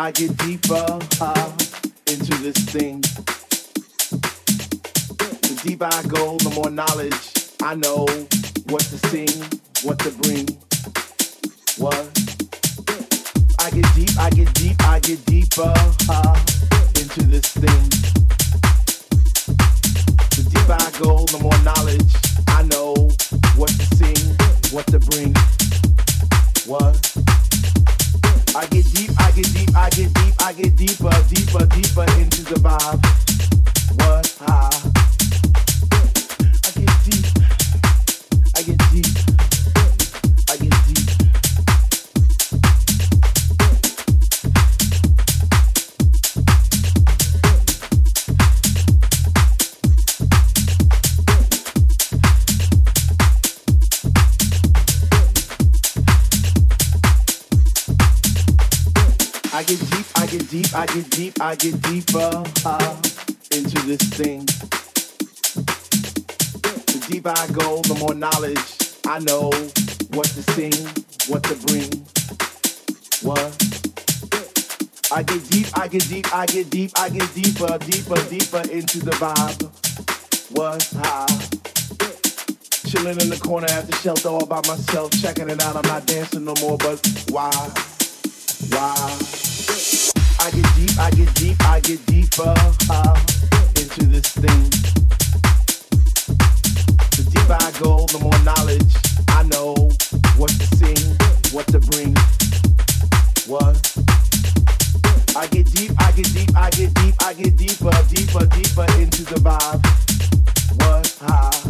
I get deep, I get deep, I get deeper uh, into this thing. The deeper I go, the more knowledge I know what to sing, what to bring. What? I get deep, I get deep, I get deep, I get deeper, deeper, deeper into the vibe. What? Ah. Chilling in the corner at the shelter all by myself, checking it out. I'm not dancing no more, but why? Why? I get deep, I get deep, I get deeper uh, into this thing. The deeper I go, the more knowledge I know what to sing, what to bring. What? I get deep, I get deep, I get deep, I get deeper, deeper, deeper into the vibe. What? Ah.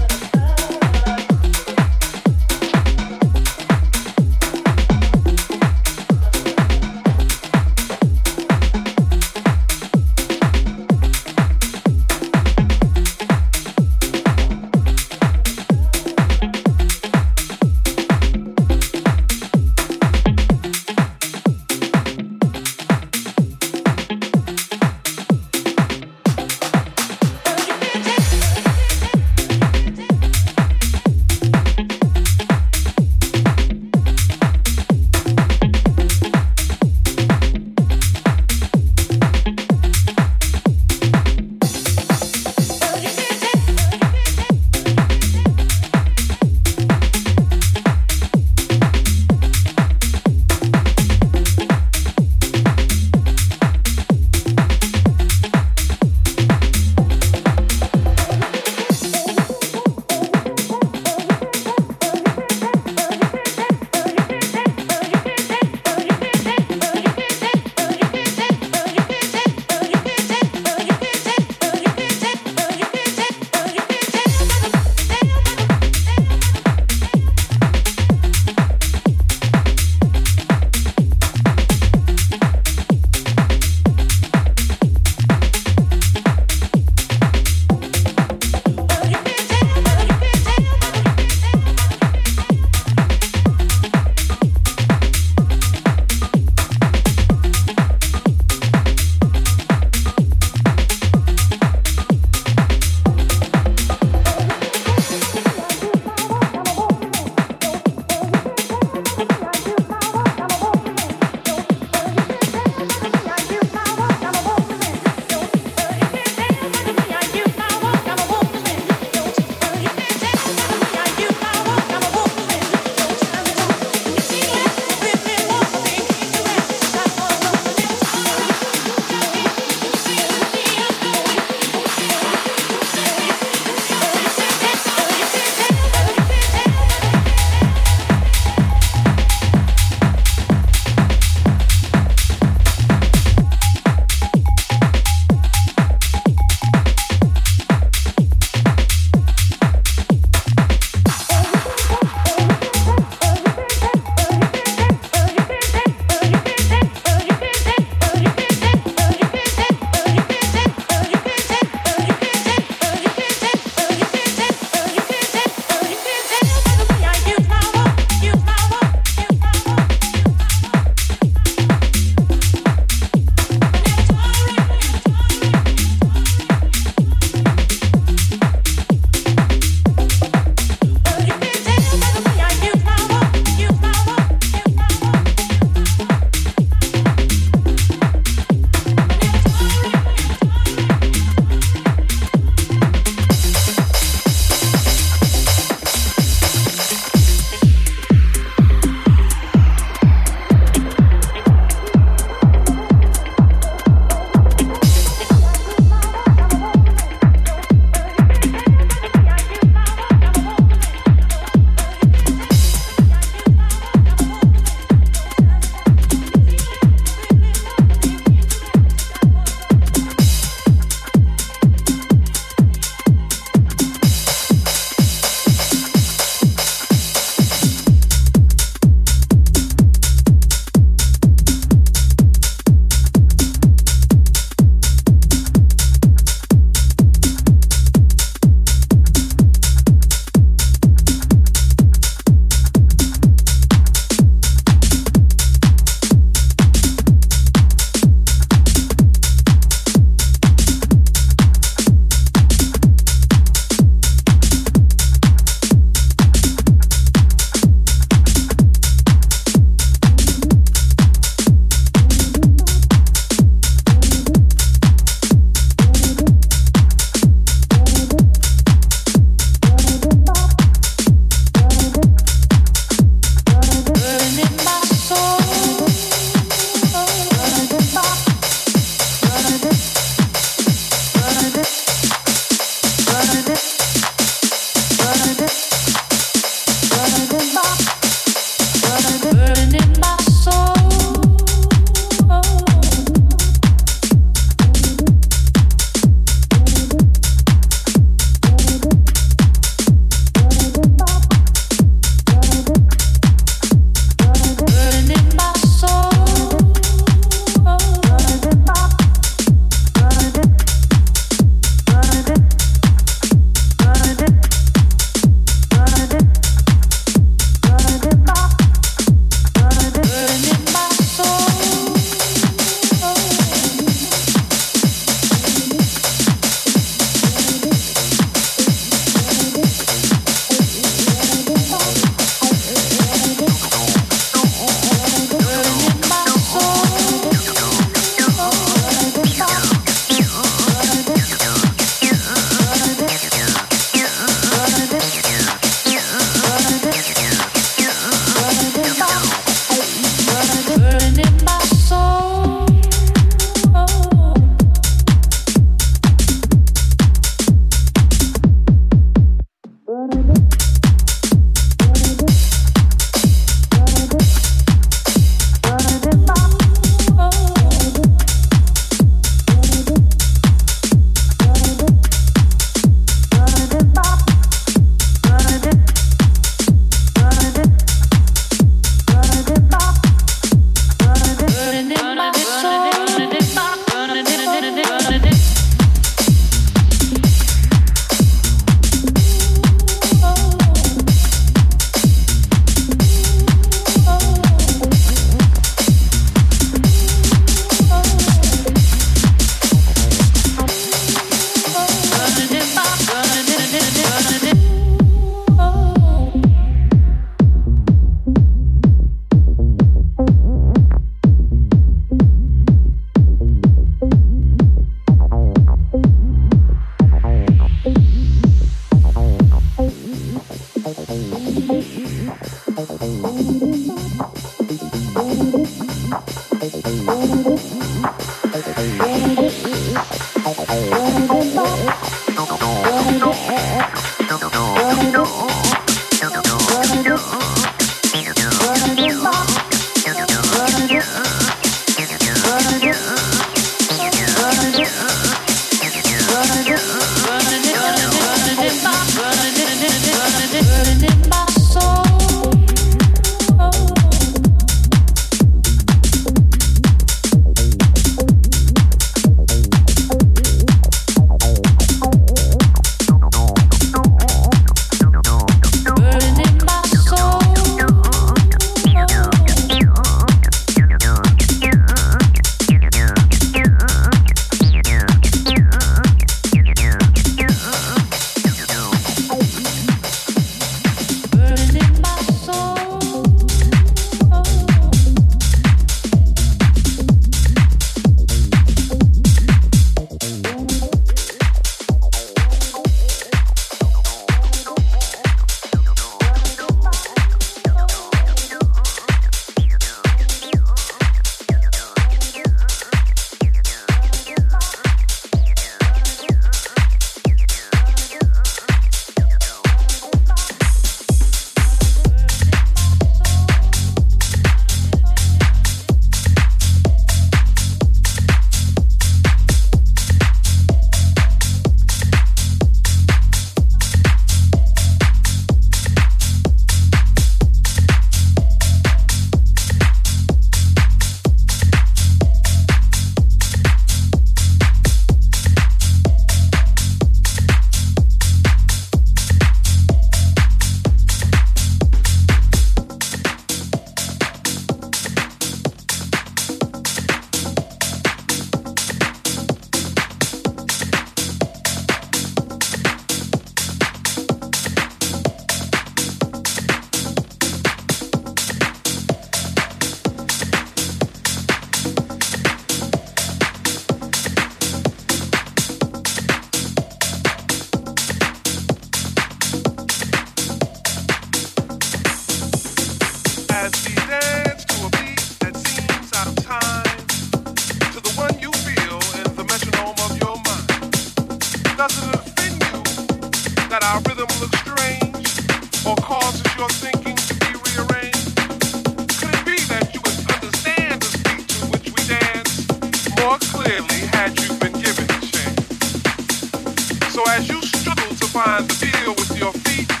find feel with your feet.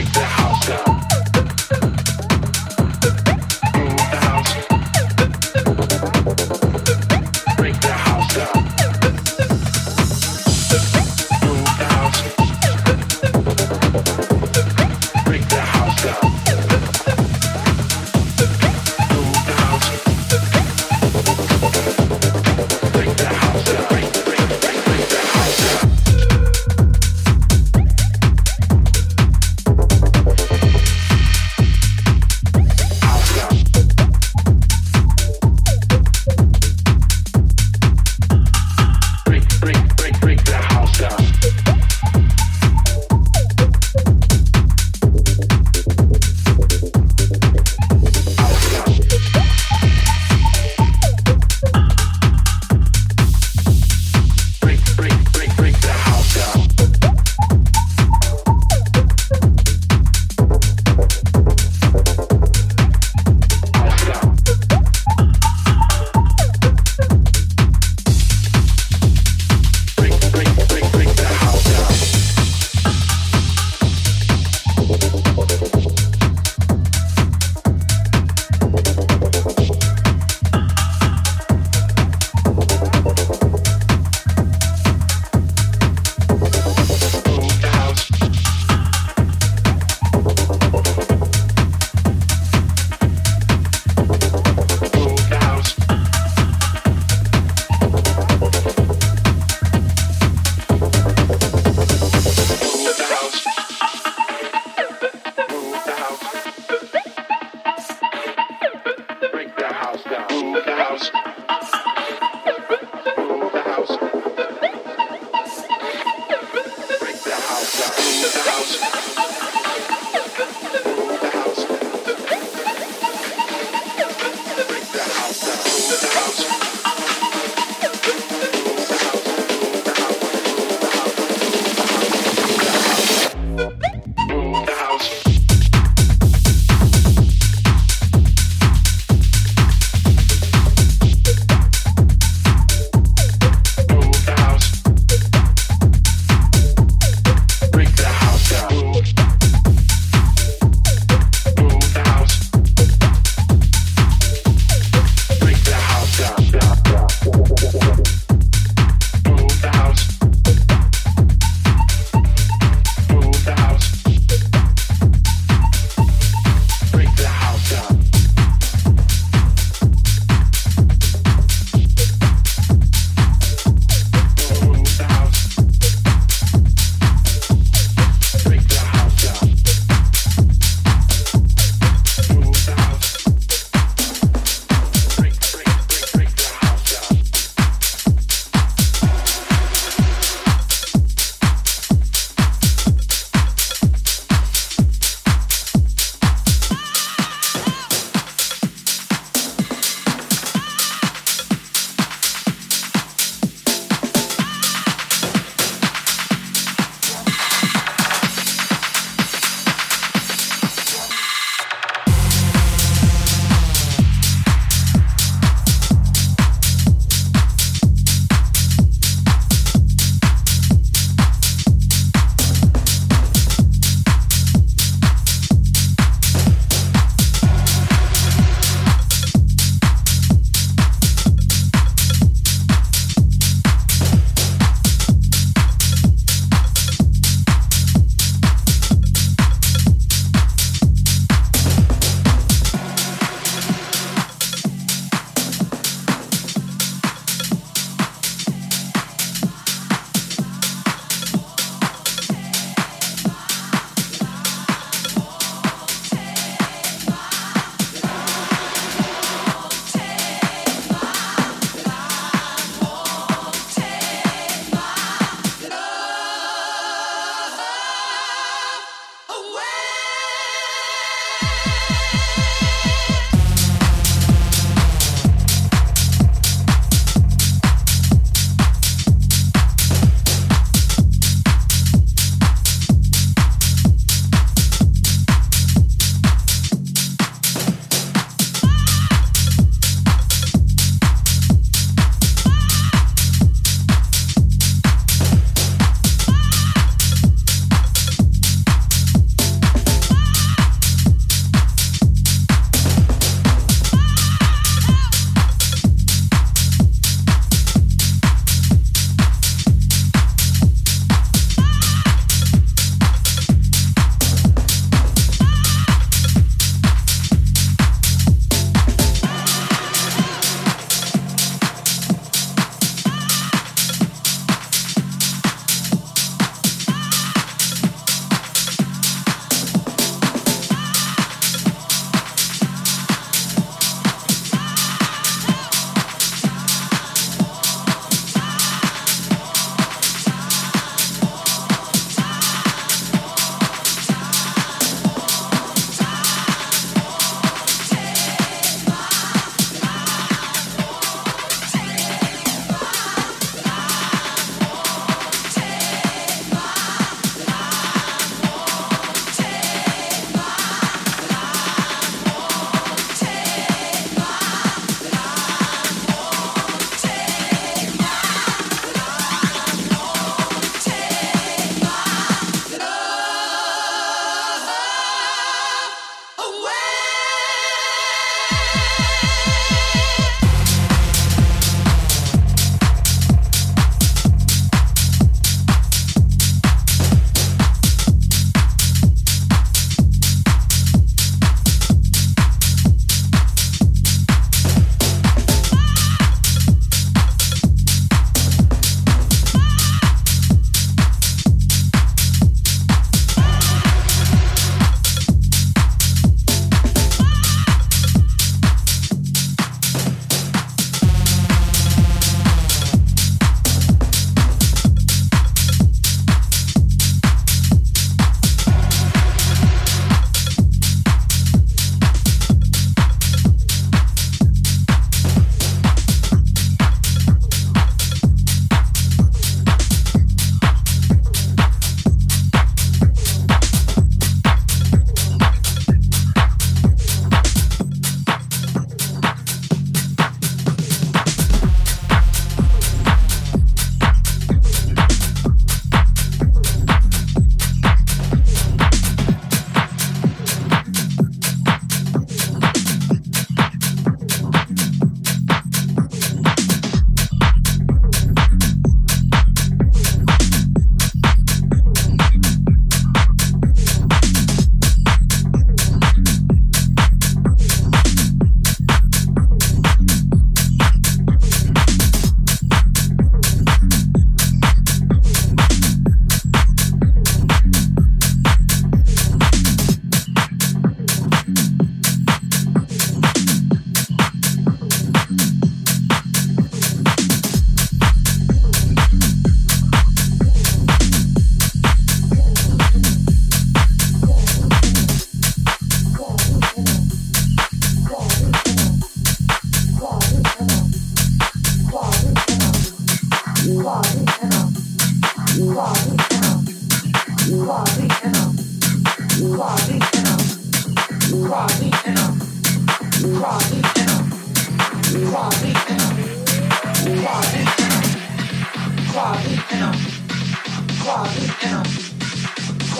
break down.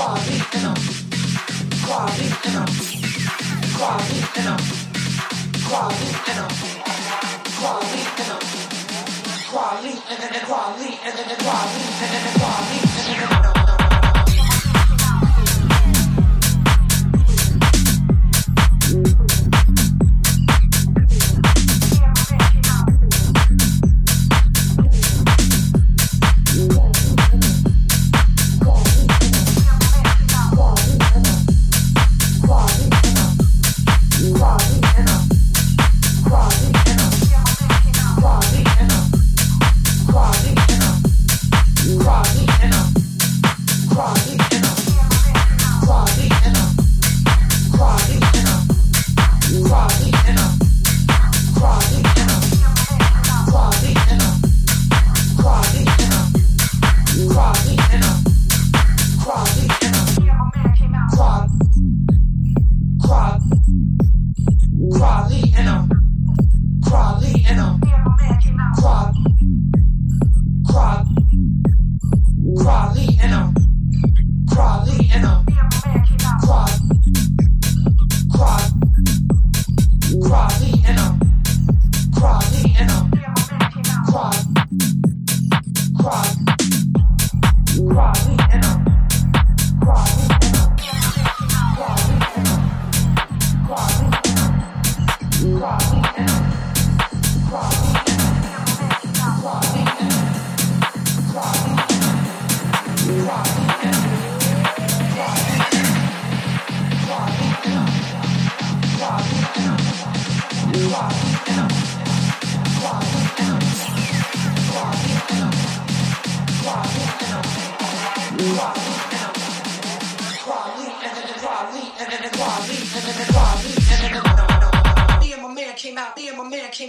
quasi che no, quasi che no, quasi che no, quasi che no, quasi che no, quasi, quasi, quasi, quasi, quasi, quasi, quasi, quasi, quasi,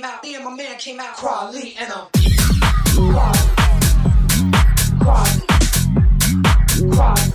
came out, me and my man came out, Crawley and I'm Crawley, Crawley, Crawley.